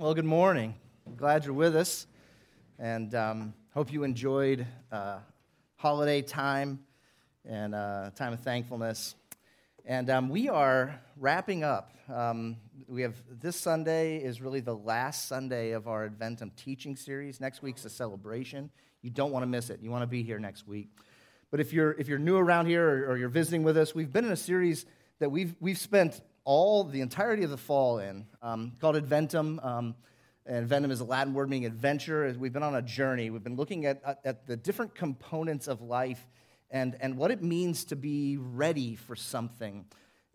Well, good morning. Glad you're with us, and um, hope you enjoyed uh, holiday time and uh, time of thankfulness. And um, we are wrapping up. Um, we have this Sunday is really the last Sunday of our Adventum teaching series. Next week's a celebration. You don't want to miss it. You want to be here next week. But if you're if you're new around here or, or you're visiting with us, we've been in a series that we've we've spent all the entirety of the fall in, um, called Adventum. Um, and Adventum is a Latin word meaning adventure. We've been on a journey. We've been looking at, at, the different components of life and, and what it means to be ready for something.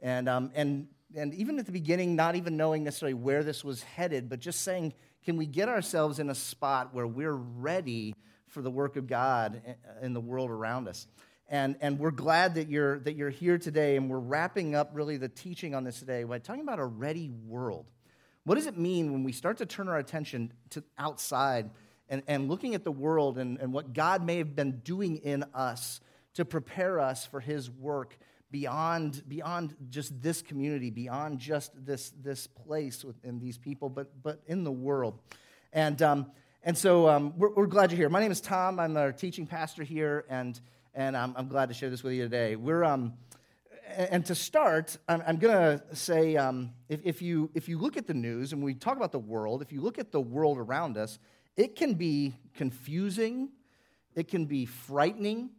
And, um, and, and even at the beginning, not even knowing necessarily where this was headed, but just saying, can we get ourselves in a spot where we're ready for the work of God in the world around us? And, and we're glad that you're, that you're here today, and we're wrapping up really the teaching on this today by talking about a ready world. What does it mean when we start to turn our attention to outside and, and looking at the world and, and what God may have been doing in us to prepare us for his work beyond, beyond just this community, beyond just this, this place and these people, but, but in the world? And, um, and so um, we're, we're glad you're here. My name is Tom. I'm our teaching pastor here, and and I'm, I'm glad to share this with you today. We're, um, and to start, I'm, I'm going to say um, if, if, you, if you look at the news and we talk about the world, if you look at the world around us, it can be confusing, it can be frightening.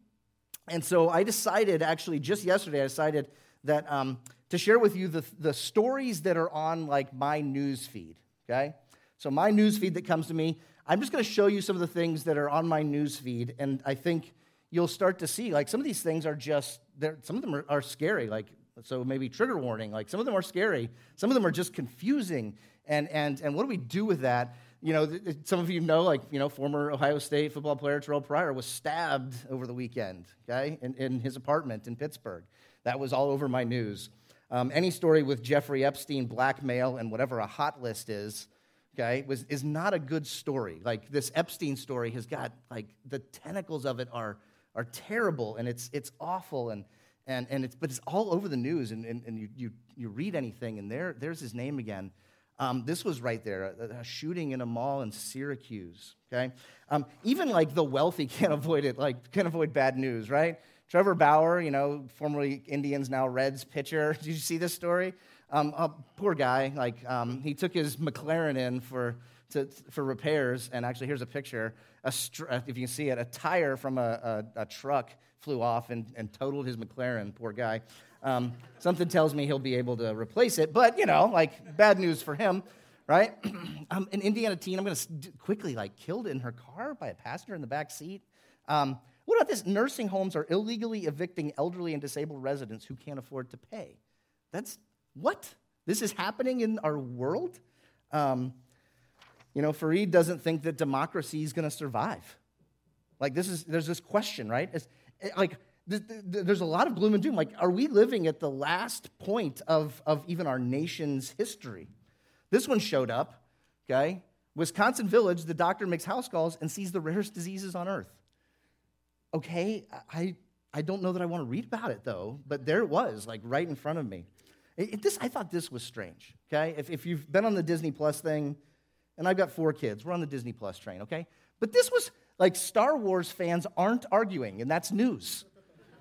And so I decided, actually, just yesterday, I decided that um, to share with you the, the stories that are on like my news feed, okay? So my news feed that comes to me, I'm just going to show you some of the things that are on my news feed, and I think you'll start to see like some of these things are just some of them are, are scary like so maybe trigger warning like some of them are scary. Some of them are just confusing. And and and what do we do with that? You know some of you know like you know former ohio state football player Terrelle Pryor was stabbed over the weekend okay in, in his apartment in pittsburgh. That was all over my news. Um, any story with jeffrey epstein blackmail and whatever a hot list is okay was, is not a good story. Like this epstein story has got like the tentacles of it are are terrible and it's, it's awful and, and, and it's, but it's all over the news and, and, and you, you, you read anything and there, there's his name again. Um, this was right there, a, a, shooting in a mall in Syracuse, okay? Um, even like the wealthy can't avoid it, like can't avoid bad news, right? Trevor Bauer, you know, formerly Indians, now Reds pitcher. Did you see this story? Um, poor guy, like um, he took his McLaren in for, to, for repairs, and actually here's a picture a, uh, if you can see it, a tire from a, a, a truck flew off and, and totaled his McLaren, poor guy. Um, something tells me he'll be able to replace it, but you know, like bad news for him, right? um, an Indiana teen, I'm going to quickly like killed in her car by a passenger in the back seat. Um, what about this? Nursing homes are illegally evicting elderly and disabled residents who can't afford to pay. That's what? This is happening in our world? Um, you know, Fareed doesn't think that democracy is going to survive. Like, this is, there's this question, right? It's, it, like, there's a lot of gloom and doom. Like, are we living at the last point of, of even our nation's history? This one showed up, okay? Wisconsin Village, the doctor makes house calls and sees the rarest diseases on earth. Okay, I, I don't know that I want to read about it though, but there it was, like right in front of me. It, it, this, I thought this was strange, okay? If, if you've been on the Disney Plus thing, and I've got four kids. We're on the Disney Plus train, okay? But this was like Star Wars fans aren't arguing, and that's news,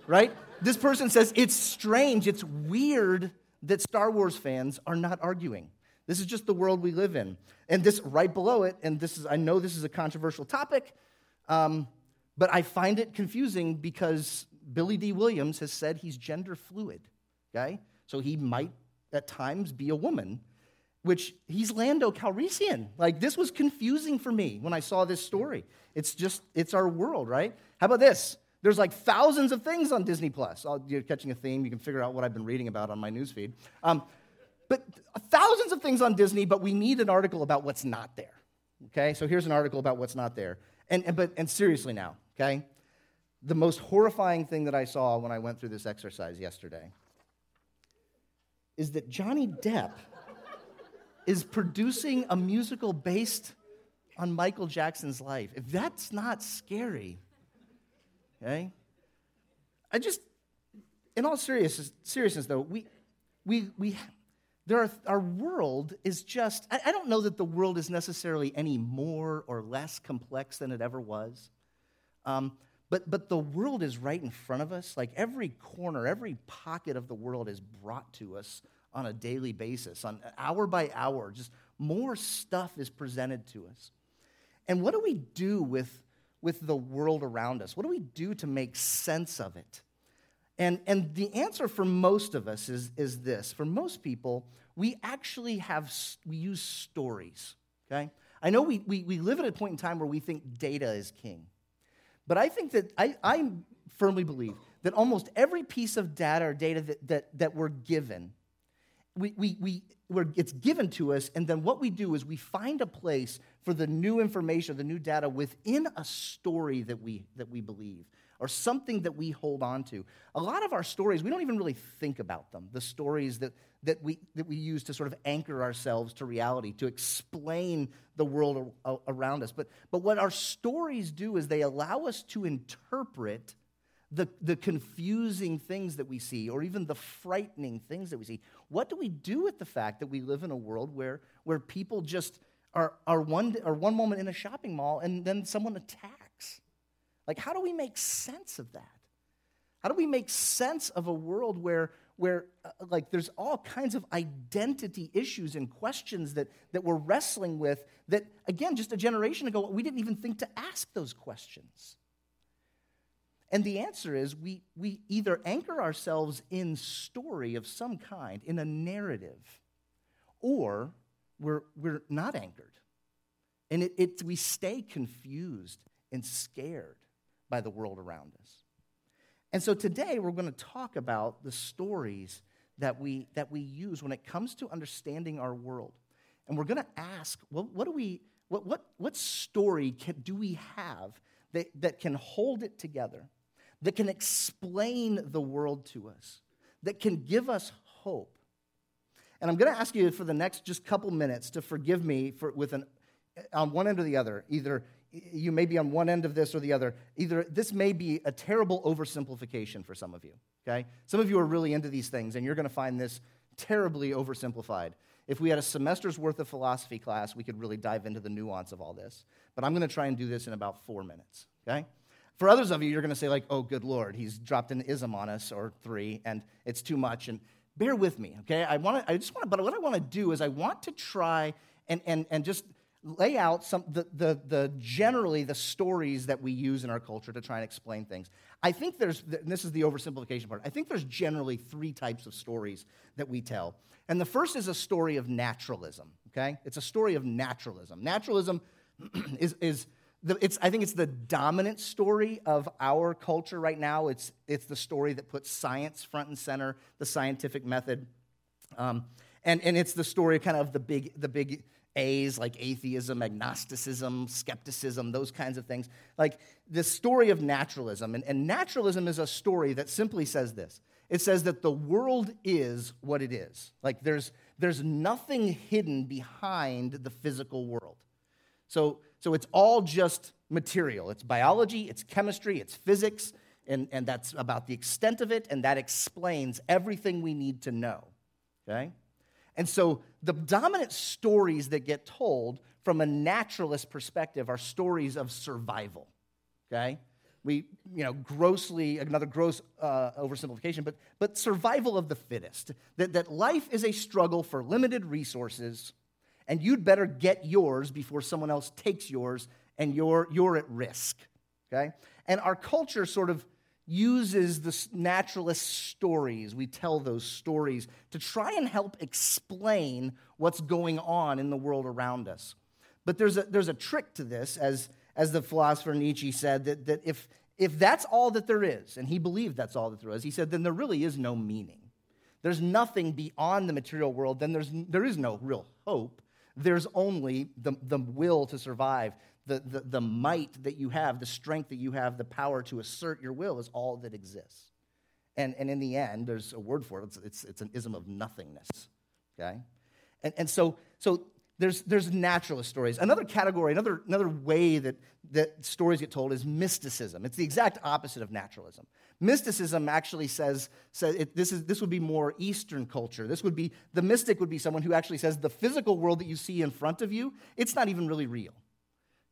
right? this person says it's strange, it's weird that Star Wars fans are not arguing. This is just the world we live in. And this right below it, and this is, I know this is a controversial topic, um, but I find it confusing because Billy Dee Williams has said he's gender fluid, okay? So he might at times be a woman which he's Lando Calrissian. Like this was confusing for me when I saw this story. It's just it's our world, right? How about this? There's like thousands of things on Disney Plus. You're catching a theme. You can figure out what I've been reading about on my newsfeed. Um, but thousands of things on Disney, but we need an article about what's not there. Okay, so here's an article about what's not there. And, and but and seriously now, okay, the most horrifying thing that I saw when I went through this exercise yesterday is that Johnny Depp is producing a musical based on Michael Jackson's life. If that's not scary, okay? I just, in all seriousness, seriousness though, we, we, we, there are, our world is just, I, I don't know that the world is necessarily any more or less complex than it ever was. Um, but, but the world is right in front of us. Like every corner, every pocket of the world is brought to us on a daily basis, on hour by hour. Just more stuff is presented to us. And what do we do with, with the world around us? What do we do to make sense of it? And, and the answer for most of us is, is this. For most people, we actually have, we use stories, okay? I know we, we, we live at a point in time where we think data is king. But I think that, I, I firmly believe that almost every piece of data or data that, that, that we're given, we, we, we, we're, it's given to us, and then what we do is we find a place for the new information, the new data within a story that we, that we believe or something that we hold on to. A lot of our stories, we don't even really think about them, the stories that, that, we, that we use to sort of anchor ourselves to reality, to explain the world around us. But, but what our stories do is they allow us to interpret the, the confusing things that we see, or even the frightening things that we see. What do we do with the fact that we live in a world where, where people just are, are, one, are one moment in a shopping mall and then someone attacks? Like, how do we make sense of that? How do we make sense of a world where, where uh, like, there's all kinds of identity issues and questions that, that we're wrestling with that, again, just a generation ago, we didn't even think to ask those questions? And the answer is we, we either anchor ourselves in story of some kind, in a narrative, or we're, we're not anchored. And it, it, we stay confused and scared by the world around us. And so today we're going to talk about the stories that we, that we use when it comes to understanding our world. And we're going to ask, well, what do we, what, what, what story can, do we have that, that can hold it together, that can explain the world to us, that can give us hope? And I'm going to ask you for the next just couple minutes to forgive me for, with an, on one end or the other, either you may be on one end of this or the other. Either this may be a terrible oversimplification for some of you, okay? Some of you are really into these things, and you're going to find this terribly oversimplified. If we had a semester's worth of philosophy class, we could really dive into the nuance of all this. But I'm going to try and do this in about four minutes, okay? For others of you, you're going to say, like, oh, good Lord, he's dropped an ism on us or three, and it's too much. And bear with me, okay? I, want to, I just want to, but what I want to do is I want to try and, and, and just lay out some the, the, the generally the stories that we use in our culture to try and explain things i think there's this is the oversimplification part i think there's generally three types of stories that we tell and the first is a story of naturalism okay it's a story of naturalism naturalism is, is the, it's, I think it's the dominant story of our culture right now. It's, it's the story that puts science front and center, the scientific method. Um, and, and it's the story kind of the big, the big A's like atheism, agnosticism, skepticism, those kinds of things. Like the story of naturalism. And, and, naturalism is a story that simply says this it says that the world is what it is. Like there's, there's nothing hidden behind the physical world. So, so it's all just material it's biology, it's chemistry, it's physics, and, and that's about the extent of it, and that explains everything we need to know. Okay? And so the dominant stories that get told from a naturalist perspective are stories of survival. Okay? We, you know, grossly, another gross uh, oversimplification, but, but survival of the fittest. That, that life is a struggle for limited resources, and you'd better get yours before someone else takes yours, and you're, you're at risk. Okay? And our culture sort of uses the naturalist stories. We tell those stories to try and help explain what's going on in the world around us. But there's a, there's a trick to this, as, as the philosopher Nietzsche said, that, that if, if that's all that there is, and he believed that's all that there is, he said, then there really is no meaning. There's nothing beyond the material world, then there's, there is no real hope. There's only the, the will to survive, the, the, the might that you have, the strength that you have, the power to assert your will is all that exists. And, and in the end, there's a word for it, it's, it's, it's an ism of nothingness. Okay? And, and so, so there's, there's naturalist stories. Another category, another, another way that, that stories get told is mysticism. It's the exact opposite of naturalism. Mysticism actually says, says it, this, is, this would be more Eastern culture. This would be, the mystic would be someone who actually says the physical world that you see in front of you, it's not even really real.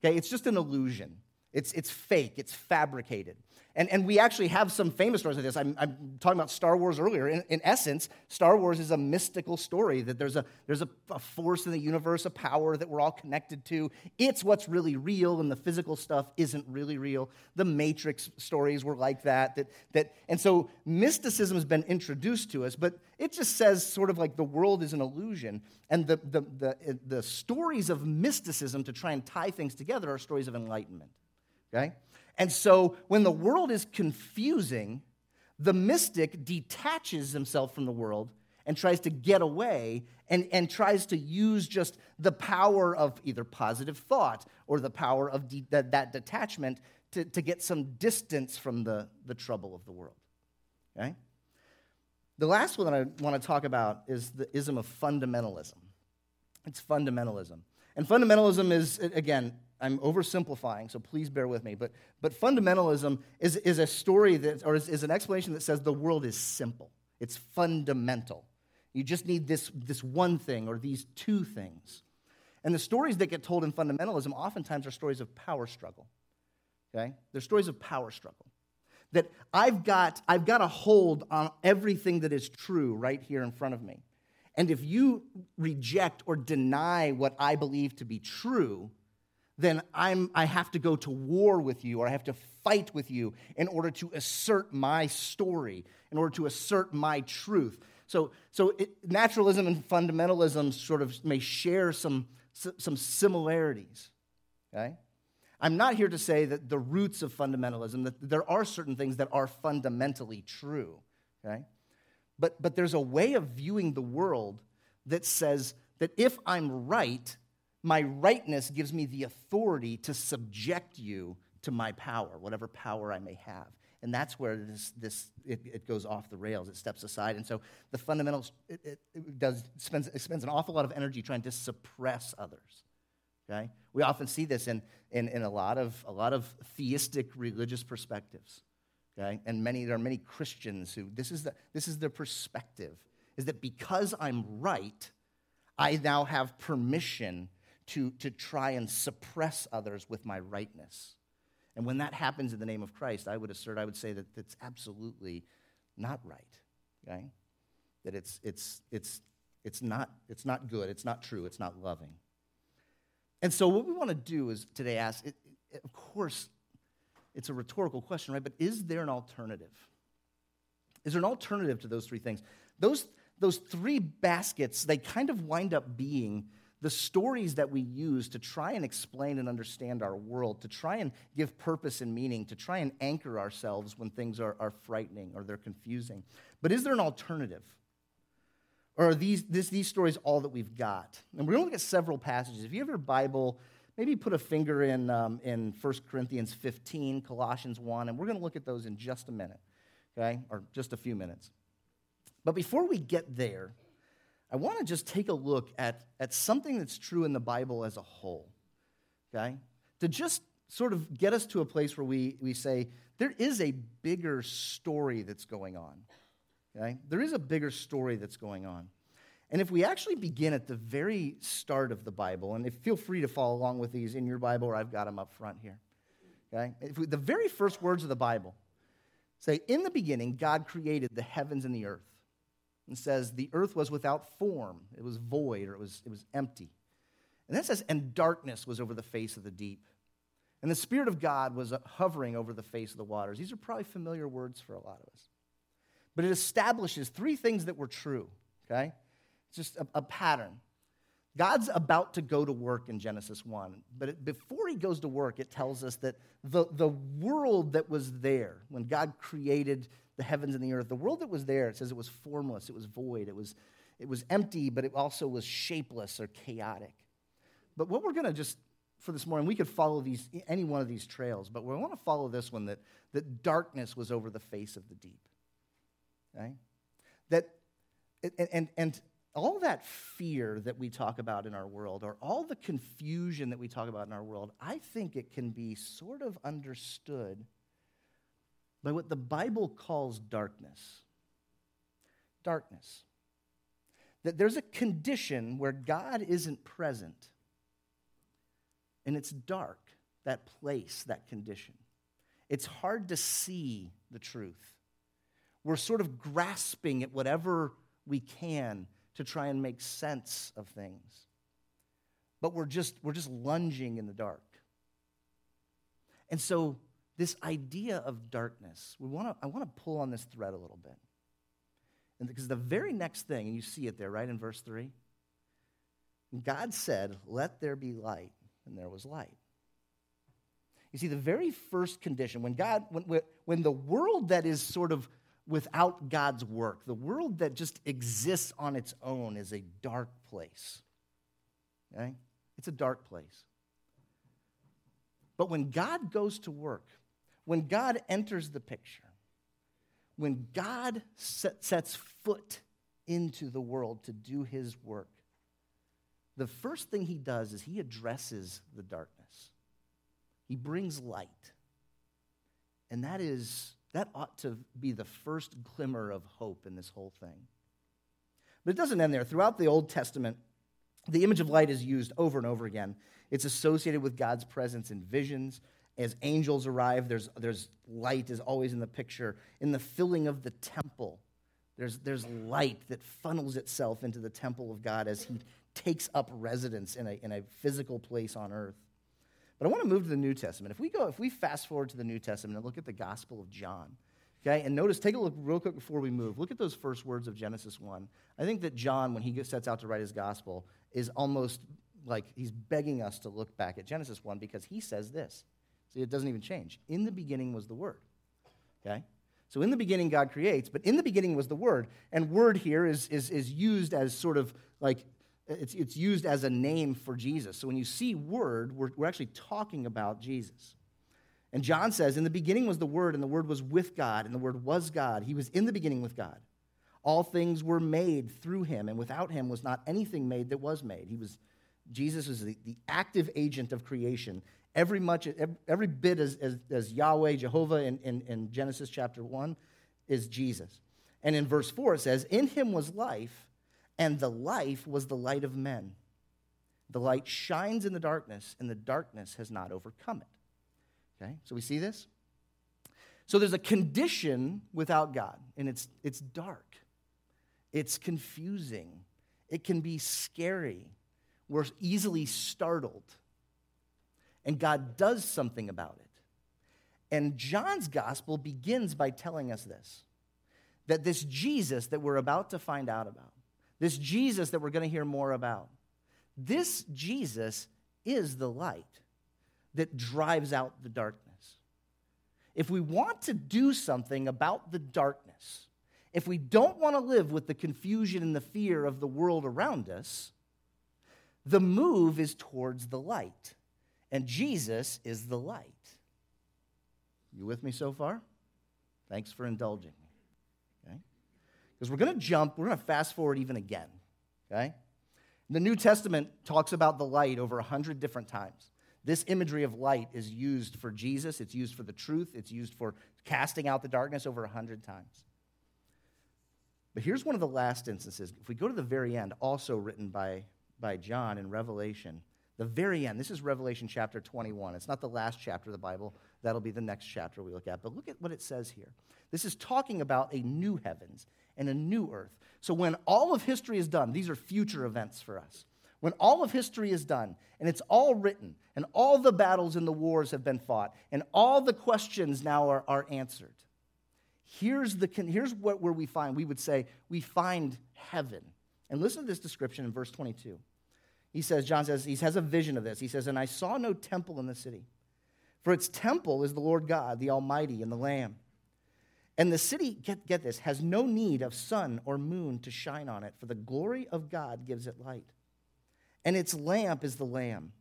Okay, it's just an illusion. It's, it's fake, it's fabricated. And, and we actually have some famous stories of this. I'm, I'm talking about Star Wars earlier. In, in, essence, Star Wars is a mystical story that there's, a, there's a, a, force in the universe, a power that we're all connected to. It's what's really real, and the physical stuff isn't really real. The Matrix stories were like that. that, that and so mysticism has been introduced to us, but it just says sort of like the world is an illusion. And the, the, the, the stories of mysticism to try and tie things together are stories of enlightenment. Okay? And so when the world is confusing, the mystic detaches himself from the world and tries to get away and, and tries to use just the power of either positive thought or the power of de- that, that detachment to, to get some distance from the, the trouble of the world. Okay? The last one that I want to talk about is the ism of fundamentalism. It's fundamentalism. And fundamentalism is, again, I'm oversimplifying, so please bear with me. But, but fundamentalism is, is a story that, or is, is an explanation that says the world is simple. It's fundamental. You just need this, this one thing or these two things. And the stories that get told in fundamentalism oftentimes are stories of power struggle. Okay? They're stories of power struggle. That I've got, I've got a hold on everything that is true right here in front of me. And if you reject or deny what I believe to be true, then I'm, I have to go to war with you or I have to fight with you in order to assert my story, in order to assert my truth. So, so it, naturalism and fundamentalism sort of may share some, some similarities. Okay? I'm not here to say that the roots of fundamentalism, that there are certain things that are fundamentally true. Okay? But, but there's a way of viewing the world that says that if I'm right, my rightness gives me the authority to subject you to my power, whatever power I may have. And that's where this, this it, it goes off the rails. It steps aside. And so the fundamentals, it, it, it does, spends, spends an awful lot of energy trying to suppress others. Okay? We often see this in, in, in a, lot of, a lot of theistic religious perspectives. Okay? And many, there are many Christians who, this is, the, this is their perspective, is that because I'm right, I now have permission to, to try and suppress others with my rightness. And when that happens in the name of Christ, I would assert, I would say that that's absolutely not right, okay? That it's, it's, it's, it's, not, it's not good, it's not true, it's not loving. And so, what we want to do is today ask, it, it, of course, it's a rhetorical question, right? But is there an alternative? Is there an alternative to those three things? Those, those three baskets, they kind of wind up being the stories that we use to try and explain and understand our world, to try and give purpose and meaning, to try and anchor ourselves when things are, are frightening or they're confusing. But is there an alternative? Or are these, this, these stories all that we've got? And we're going to look at several passages. If you have your Bible, maybe put a finger in, um, in 1 Corinthians 15, Colossians 1, and we're going to look at those in just a minute, okay? Or just a few minutes. But before we get there, I want to just take a look at, at something that's true in the Bible as a whole, okay? To just sort of get us to a place where we, we say, there is a bigger story that's going on, okay? There is a bigger story that's going on. And if we actually begin at the very start of the Bible, and if, feel free to follow along with these in your Bible, or I've got them up front here, okay? We, the very first words of the Bible say, In the beginning, God created the heavens and the earth and says, The earth was without form, it was void, or it was, it was empty. And then says, And darkness was over the face of the deep. And the Spirit of God was uh, hovering over the face of the waters. These are probably familiar words for a lot of us. But it establishes three things that were true, okay? It's just a, a pattern. God's about to go to work in Genesis 1, but before he goes to work, it tells us that the, the world that was there when God created the heavens and the earth. The world that was there, it says it was formless, it was void, it was, it was empty, but it also was shapeless or chaotic. But what we're going to just, for this morning, we could follow these, any one of these trails, but we want to follow this one that, that darkness was over the face of the deep. Okay? That, and, and, and all that fear that we talk about in our world, or all the confusion that we talk about in our world, I think it can be sort of understood by what the Bible calls darkness. Darkness. That there's a condition where God isn't present, and it's dark, that place, that condition. It's hard to see the truth. We're sort of grasping at whatever we can to try and make sense of things. But we're just, we're just lunging in the dark. And so, this idea of darkness, we wanna, I want to pull on this thread a little bit. And because the very next thing, and you see it there, right, in verse 3, God said, Let there be light, and there was light. You see, the very first condition, when God, when, when the world that is sort of without God's work. The world that just exists on its own is a dark place. Okay? It's a dark place. But when God goes to work, when God enters the picture, when God set, sets foot into the world to do his work, the first thing he does is he addresses the darkness. He brings light. And that is that ought to be the first glimmer of hope in this whole thing. But it doesn't end there. Throughout the Old Testament, the image of light is used over and over again. It's associated with God's presence in visions. As angels arrive, there's, there's light is always in the picture. In the filling of the temple, there's, there's light that funnels itself into the temple of God as he takes up residence in a, in a physical place on earth. But I want to move to the New Testament. If we go, if we fast forward to the New Testament and look at the Gospel of John, okay, and notice, take a look real quick before we move. Look at those first words of Genesis 1. I think that John, when he sets out to write his Gospel, is almost like he's begging us to look back at Genesis 1 because he says this. See, it doesn't even change. In the beginning was the Word. Okay? So in the beginning, God creates, but in the beginning was the Word. And Word here is, is, is used as sort of like it's, it's used as a name for Jesus. So when you see word, we're, we're actually talking about Jesus. And John says, In the beginning was the Word, and the Word was with God, and the Word was God. He was in the beginning with God. All things were made through him, and without him was not anything made that was made. He was, Jesus was the, the active agent of creation. Every, much, every, bit as, as, as, Yahweh, Jehovah in, in, in Genesis chapter 1 is Jesus. And in verse 4 it says, In him was life, and the life was the light of men. The light shines in the darkness, and the darkness has not overcome it. Okay, so we see this? So there's a condition without God, and it's, it's dark, it's confusing, it can be scary. We're easily startled. And God does something about it. And John's gospel begins by telling us this that this Jesus that we're about to find out about, this Jesus that we're going to hear more about. This Jesus is the light that drives out the darkness. If we want to do something about the darkness, if we don't want to live with the confusion and the fear of the world around us, the move is towards the light. And Jesus is the light. You with me so far? Thanks for indulging because we're going to jump, we're going to fast forward even again, okay? The New Testament talks about the light over a hundred different times. This imagery of light is used for Jesus, it's used for the truth, it's used for casting out the darkness over a hundred times. But here's one of the last instances. If we go to the very end, also written by, by John in Revelation, the very end, this is Revelation chapter 21. It's not the last chapter of the Bible, that'll be the next chapter we look at. But look at what it says here. This is talking about a new heavens and a new earth. So when all of history is done, these are future events for us. When all of history is done and it's all written and all the battles and the wars have been fought and all the questions now are, are answered, here's, the, here's what where we find, we would say, we find heaven. And listen to this description in verse 22. He says, John says, he has a vision of this. He says, And I saw no temple in the city, for its temple is the Lord God, the Almighty, and the Lamb. And the city, get, get this, has no need of sun or moon to shine on it, for the glory of God gives it light. And its lamp is the Lamb.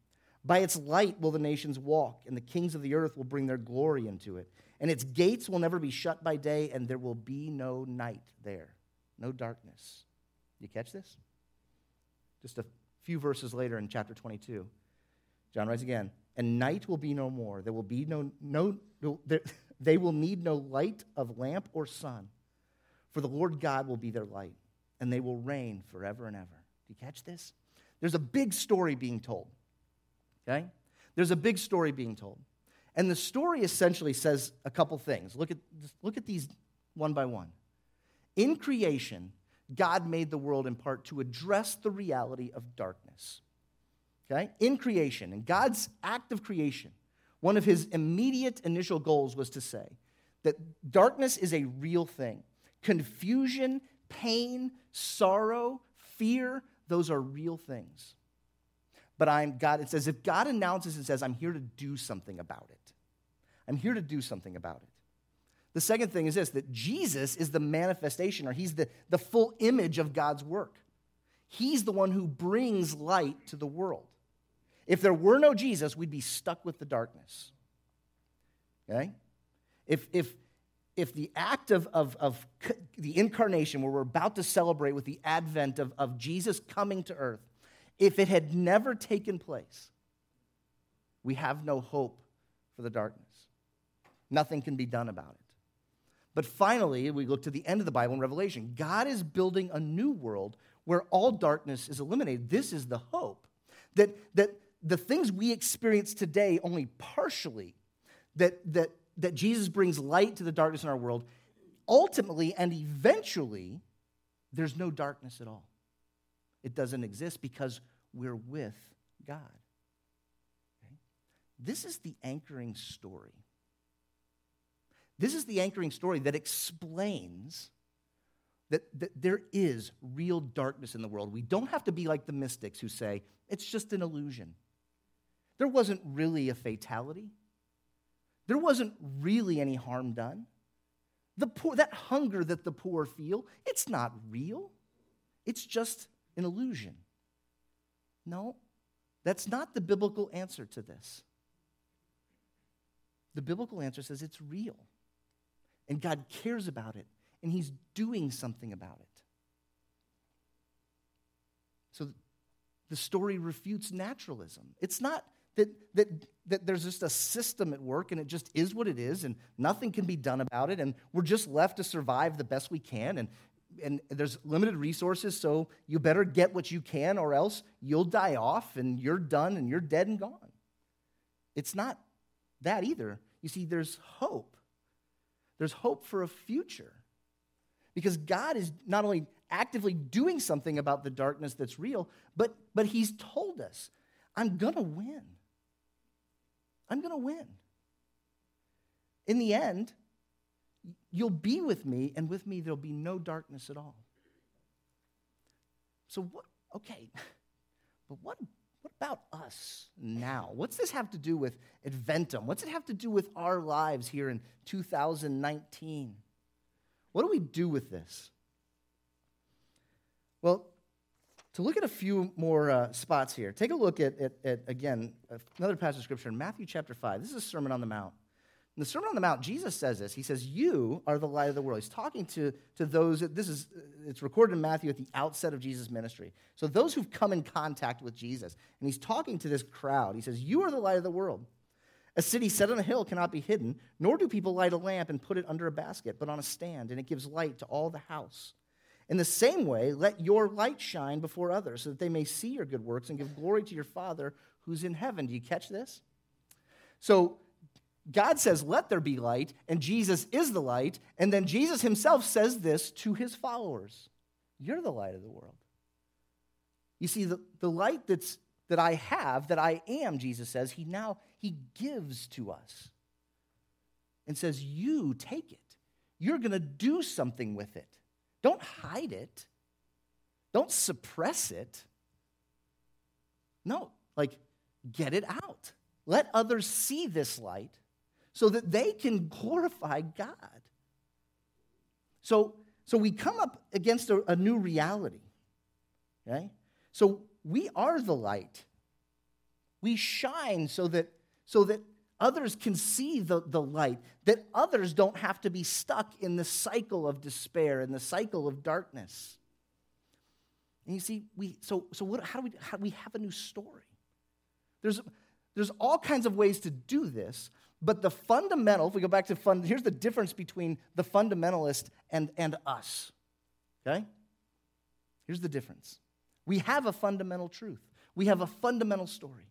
By its light will the nations walk, and the kings of the earth will bring their glory into it. And its gates will never be shut by day, and there will be no night there, no darkness. You catch this? just a few verses later in chapter 22. John writes again, and night will be no more. There will be no, no, no there, they will need no light of lamp or sun, for the Lord God will be their light, and they will reign forever and ever. Do you catch this? There's a big story being told. Okay? There's a big story being told. And the story essentially says a couple things. Look at, look at these one by one. In creation, God made the world in part to address the reality of darkness. Okay? In creation, in God's act of creation, one of his immediate initial goals was to say that darkness is a real thing. Confusion, pain, sorrow, fear, those are real things. But I'm God, it says, if God announces and says, I'm here to do something about it, I'm here to do something about it. The second thing is this that Jesus is the manifestation, or he's the, the full image of God's work. He's the one who brings light to the world. If there were no Jesus, we'd be stuck with the darkness. Okay? If, if, if the act of, of, of the incarnation, where we're about to celebrate with the advent of, of Jesus coming to earth, if it had never taken place, we have no hope for the darkness. Nothing can be done about it. But finally, we look to the end of the Bible in Revelation. God is building a new world where all darkness is eliminated. This is the hope that, that the things we experience today only partially, that, that, that Jesus brings light to the darkness in our world, ultimately and eventually, there's no darkness at all. It doesn't exist because we're with God. Okay? This is the anchoring story this is the anchoring story that explains that, that there is real darkness in the world. We don't have to be like the mystics who say it's just an illusion. There wasn't really a fatality, there wasn't really any harm done. The poor, that hunger that the poor feel, it's not real. It's just an illusion. No, that's not the biblical answer to this. The biblical answer says it's real and God cares about it, and He's doing something about it. So the story refutes naturalism. It's not that, that, that there's just a system at work and it just is what it is and nothing can be done about it and we're just left to survive the best we can and, and there's limited resources, so you better get what you can or else you'll die off and you're done and you're dead and gone. It's not that either. You see, there's hope. There's hope for a future. Because God is not only actively doing something about the darkness that's real, but, but He's told us, I'm to win. I'm going to win. In the end, you'll be with me, and with me, there'll be no darkness at all. So, what, okay, but what what about us now? What's this have to do with Adventum? What's it have to do with our lives here in 2019? What do we do with this? Well, to look at a few more uh, spots here, take a look at, at, at, again, another passage of scripture in Matthew chapter 5. This is a Sermon on the Mount. In the Sermon on the Mount, Jesus says this. He says, You are the light of the world. He's talking to, to those, this is, it's recorded in Matthew at the outset of Jesus' ministry. So those who've come in contact with Jesus. And he's talking to this crowd. He says, You are the light of the world. A city set on a hill cannot be hidden, nor do people light a lamp and put it under a basket, but on a stand, and it gives light to all the house. In the same way, let your light shine before others, so that they may see your good works and give glory to your Father who's in heaven. Do you catch this? So, God says, Let there be light, and Jesus is the light. And then Jesus himself says this to his followers You're the light of the world. You see, the, the light that's, that I have, that I am, Jesus says, he now he gives to us and says, You take it. You're going to do something with it. Don't hide it, don't suppress it. No, like, get it out. Let others see this light so that they can glorify God. So, so we come up against a, a new reality. right? So we are the light. We shine so that, so that others can see the, the light, that others don't have to be stuck in the cycle of despair and the cycle of darkness. And you see, we, so, so what, how do we, how, we have a new story. There's, there's all kinds of ways to do this, but the fundamental, if we go back to fund, here's the difference between the fundamentalist and, and us. Okay? Here's the difference. We have a fundamental truth. We have a fundamental story.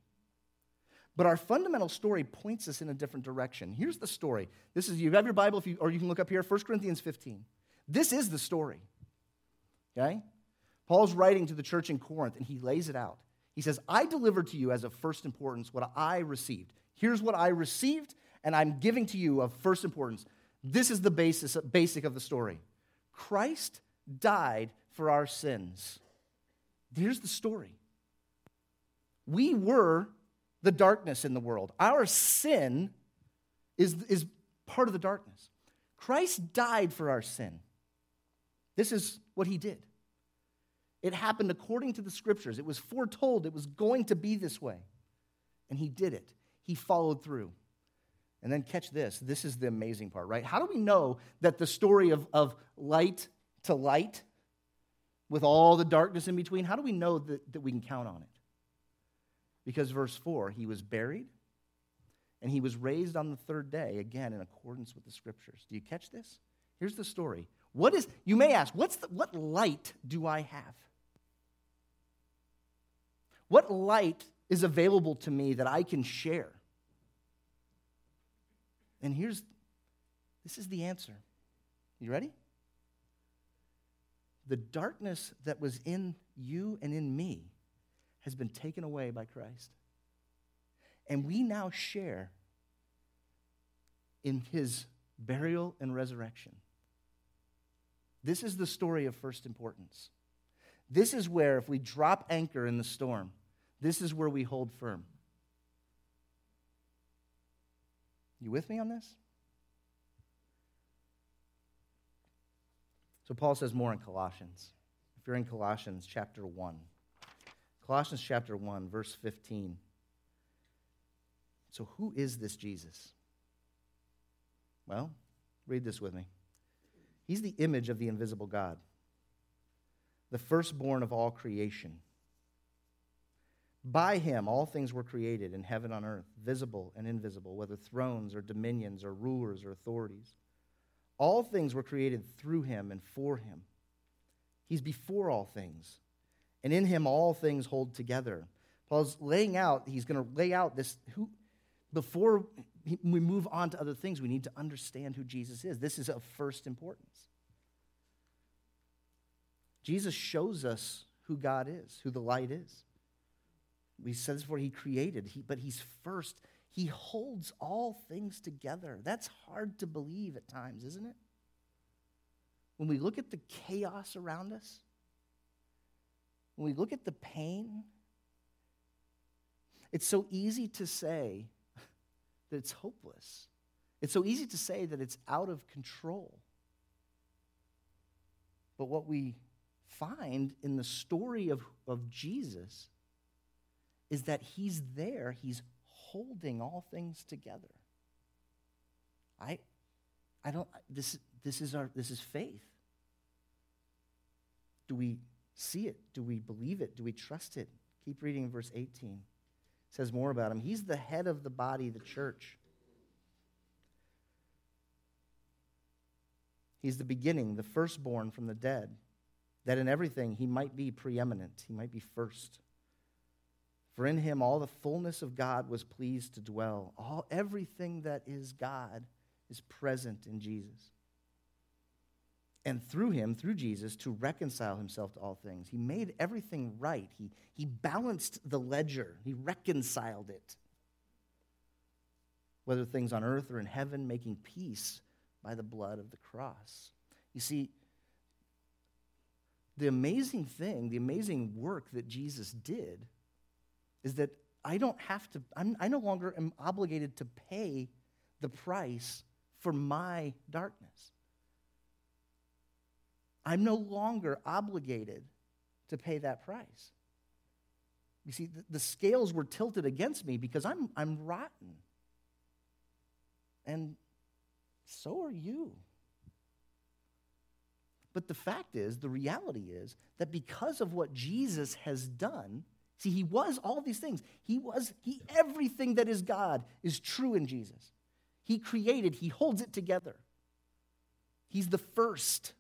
But our fundamental story points us in a different direction. Here's the story. This is you have your Bible, if you, or you can look up here, 1 Corinthians 15. This is the story. Okay? Paul's writing to the church in Corinth, and he lays it out. He says, I delivered to you as of first importance what I received. Here's what I received, and I'm giving to you of first importance. This is the basis, basic of the story. Christ died for our sins. Here's the story. We were the darkness in the world. Our sin is, is part of the darkness. Christ died for our sin. This is what he did. It happened according to the scriptures. It was foretold it was going to be this way. And he did it. He followed through. And then catch this this is the amazing part, right? How do we know that the story of, of light to light, with all the darkness in between, how do we know that, that we can count on it? Because verse 4, he was buried and he was raised on the third day, again in accordance with the scriptures. Do you catch this? Here's the story. What is, you may ask, what's the, what light do I have? What light is available to me that I can share? And here's this is the answer. You ready? The darkness that was in you and in me has been taken away by Christ. And we now share in his burial and resurrection. This is the story of first importance. This is where, if we drop anchor in the storm, this is where we hold firm. You with me on this? So Paul says more in Colossians. If you're in Colossians chapter 1, Colossians chapter 1, verse 15. So, who is this Jesus? Well, read this with me. He's the image of the invisible God, the firstborn of all creation. By him, all things were created in heaven on earth, visible and invisible, whether thrones or dominions or rulers or authorities. All things were created through him and for him. He's before all things, and in him all things hold together. Paul's laying out, he's going to lay out this who, before we move on to other things, we need to understand who Jesus is. This is of first importance. Jesus shows us who God is, who the light is. We said this before, he created, he, but he's first. He holds all things together. That's hard to believe at times, isn't it? When we look at the chaos around us, when we look at the pain, it's so easy to say that it's hopeless. It's so easy to say that it's out of control. But what we find in the story of, of Jesus is that he's there, he's holding all things together. I, I don't, this, this, is our, this is faith. Do we see it? Do we believe it? Do we trust it? Keep reading verse 18. It says more about him. He's the head of the body, the church. He's the beginning, the firstborn from the dead, that in everything he might be preeminent, he might be first. For in him all the fullness of God was pleased to dwell. All everything that is God is present in Jesus. And through him, through Jesus, to reconcile himself to all things. He made everything right. He, he balanced the ledger, he reconciled it. Whether things on earth or in heaven, making peace by the blood of the cross. You see, the amazing thing, the amazing work that Jesus did is that I don't have to, I'm, I no longer am obligated to pay the price for my darkness. I'm no longer obligated to pay that price. You see, the, the scales were tilted against me because I'm, I'm rotten. And so are you. But the fact is, the reality is that because of what Jesus has done, see, he was all these things. He was, he, everything that is God is true in Jesus. He created, he holds it together. He's the first.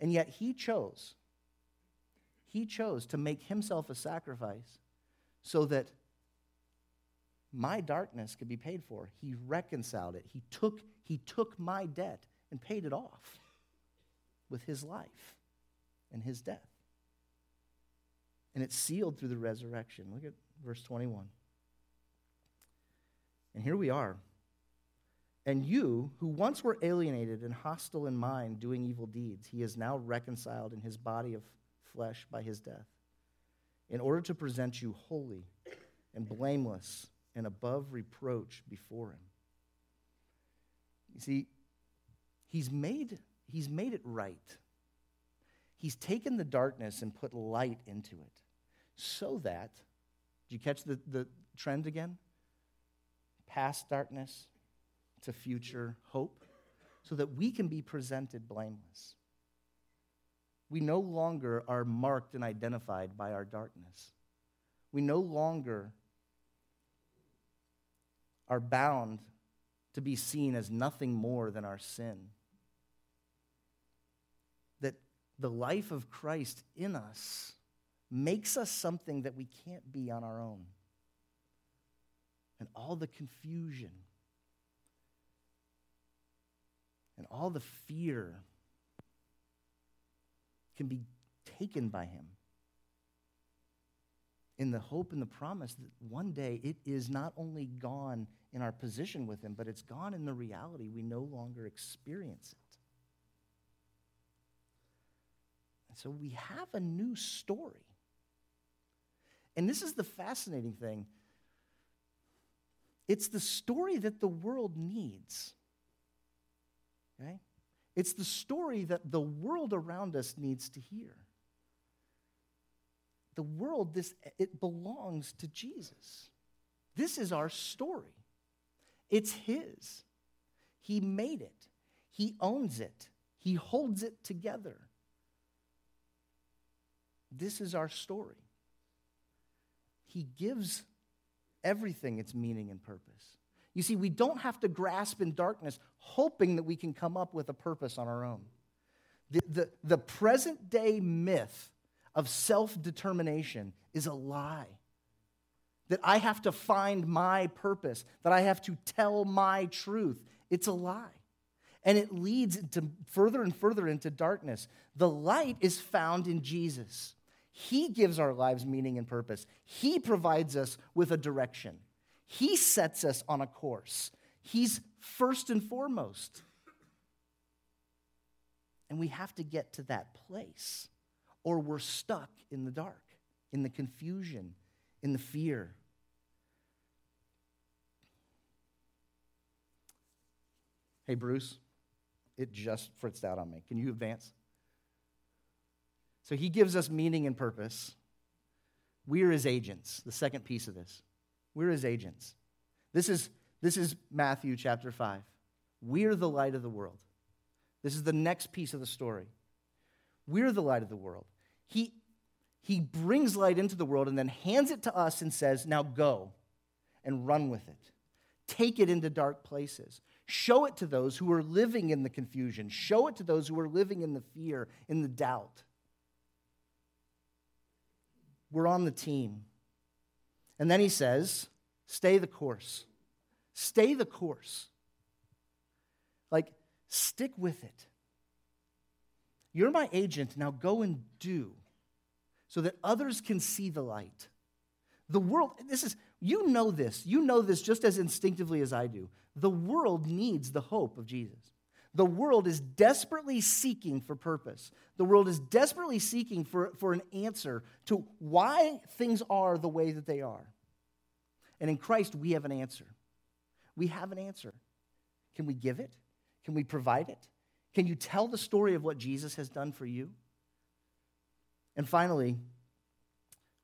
And yet he chose, he chose to make himself a sacrifice so that my darkness could be paid for. He reconciled it. He took, he took my debt and paid it off with his life and his death. And it's sealed through the resurrection. Look at verse 21. And here we are. And you, who once were alienated and hostile in mind, doing evil deeds, he is now reconciled in his body of flesh by his death, in order to present you holy and blameless and above reproach before him. You see, he's made, he's made it right. He's taken the darkness and put light into it so that, do you catch the, the trend again? Past darkness to future hope, so that we can be presented blameless. We no longer are marked and identified by our darkness. We no longer are bound to be seen as nothing more than our sin. That the life of Christ in us makes us something that we can't be on our own. And all the confusion and all the fear can be taken by Him in the hope and the promise that one day it is not only gone in our position with Him, but it's gone in the reality we no longer experience it. And so we have a new story. And this is the fascinating thing it's the story that the world needs. Okay? It's the story that the world around us needs to hear the world, this, it belongs to Jesus. This is our story. It's His. He made it, He owns it, He holds it together. This is our story. He gives everything its meaning and purpose. You see, we don't have to grasp in darkness hoping that we can come up with a purpose on our own. The, the, the present day myth of self determination is a lie. That I have to find my purpose, that I have to tell my truth. It's a lie. And it leads to further and further into darkness. The light is found in Jesus. He gives our lives meaning and purpose. He provides us with a direction. He sets us on a course. He's first and foremost. And we have to get to that place or we're stuck in the dark, in the confusion, in the fear. Hey, Bruce, it just fritzed out on me. Can you advance? So he gives us meaning and purpose. We're his agents, the second piece of this. We're his agents. This is, this is Matthew chapter 5. We're the light of the world. This is the next piece of the story. We're the light of the world. He, he brings light into the world and then hands it to us and says, Now go and run with it. Take it into dark places. Show it to those who are living in the confusion. Show it to those who are living in the fear, in the doubt. We're on the team. And then he says, Stay the course. Stay the course. Like, stick with it. You're my agent. Now go and do so that others can see the light. The world, this is, you know this. You know this just as instinctively as I do. The world needs the hope of Jesus. The world is desperately seeking for purpose. The world is desperately seeking for, for an answer to why things are the way that they are. And in Christ, we have an answer. We have an answer. Can we give it? Can we provide it? Can you tell the story of what Jesus has done for you? And finally,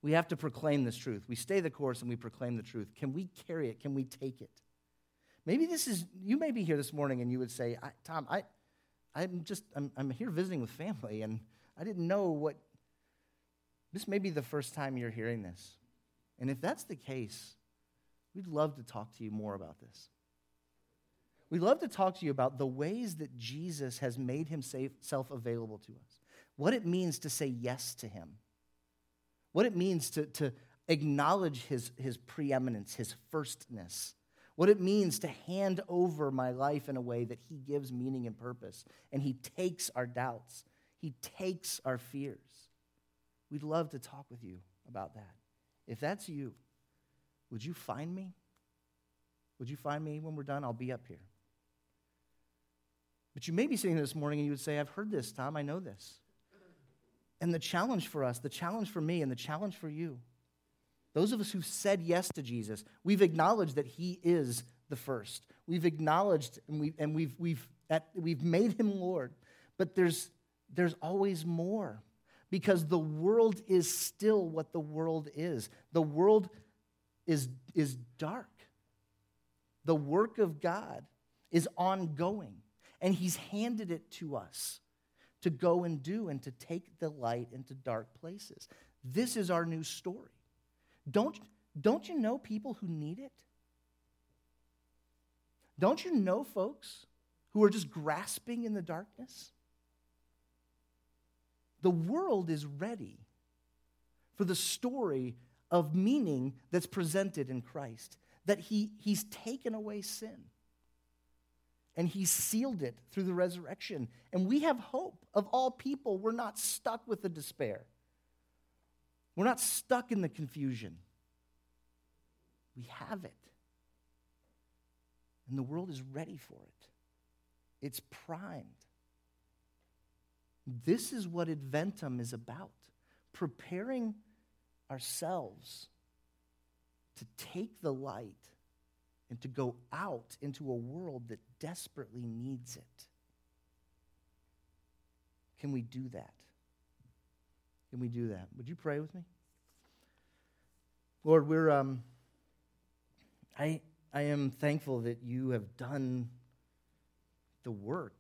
we have to proclaim this truth. We stay the course and we proclaim the truth. Can we carry it? Can we take it? Maybe this is, you may be here this morning and you would say, Tom, I, I'm just, I'm, I'm here visiting with family, and I didn't know what. This may be the first time you're hearing this. And if that's the case, we'd love to talk to you more about this. We'd love to talk to you about the ways that Jesus has made himself available to us, what it means to say yes to him, what it means to, to acknowledge his, his preeminence, his firstness, what it means to hand over my life in a way that he gives meaning and purpose, and he takes our doubts, he takes our fears. We'd love to talk with you about that. If that's you, would you find me? Would you find me when we're done? I'll be up here. But you may be sitting this morning and you would say, I've heard this, Tom, I know this. And the challenge for us, the challenge for me, and the challenge for you, those of us who've said yes to Jesus, we've acknowledged that He is the first. We've acknowledged and, we, and we've, we've, at, we've made Him Lord. But there's, there's always more because the world is still what the world is. The world is, is dark. The work of God is ongoing, and He's handed it to us to go and do and to take the light into dark places. This is our new story. Don't, don't you know people who need it? Don't you know folks who are just grasping in the darkness? The world is ready for the story of meaning that's presented in Christ, that he, He's taken away sin and He sealed it through the resurrection. And we have hope of all people. We're not stuck with the despair, we're not stuck in the confusion. We have it. And the world is ready for it, it's primed. This is what Adventum is about preparing ourselves to take the light and to go out into a world that desperately needs it. Can we do that? Can we do that? Would you pray with me? Lord, we're um, I I am thankful that you have done the work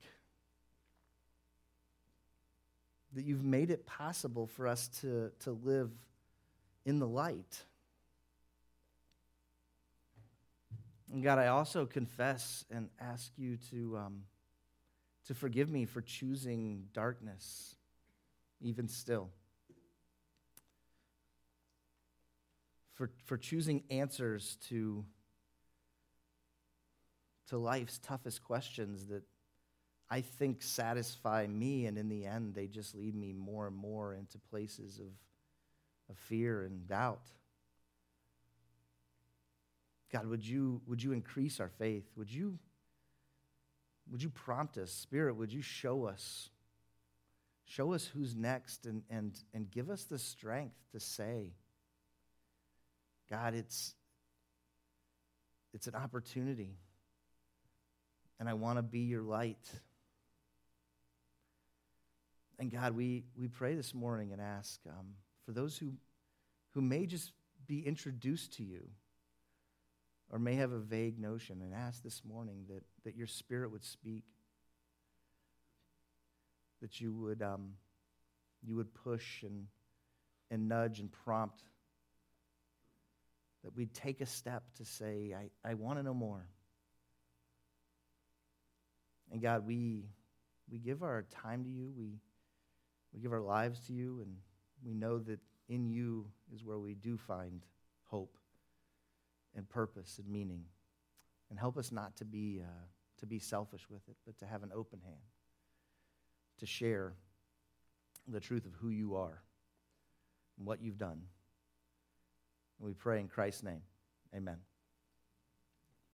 that you've made it possible for us to, to live in the light. And God, I also confess and ask you to, um, to forgive me for choosing darkness, even still. For, for choosing answers to, to life's toughest questions that I think satisfy me, and in the end, they just lead me more and more into places of, of fear and doubt. God, would you, would you increase our faith? Would you, would you prompt us? Spirit, would you show us? Show us who's next and, and, and give us the strength to say, God, it's, it's an opportunity, and I want to be your light. And God, we, we pray this morning and ask um, for those who, who may just be introduced to you or may have a vague notion and ask this morning that, that your spirit would speak, that you would, um, you would push and, and nudge and prompt, that we'd take a step to say, I, I want to know more. And God, we, we give our time to you. We, we give our lives to you, and we know that in you is where we do find hope and purpose and meaning. And help us not to be, uh, to be selfish with it, but to have an open hand, to share the truth of who you are and what you've done. And we pray in Christ's name. Amen.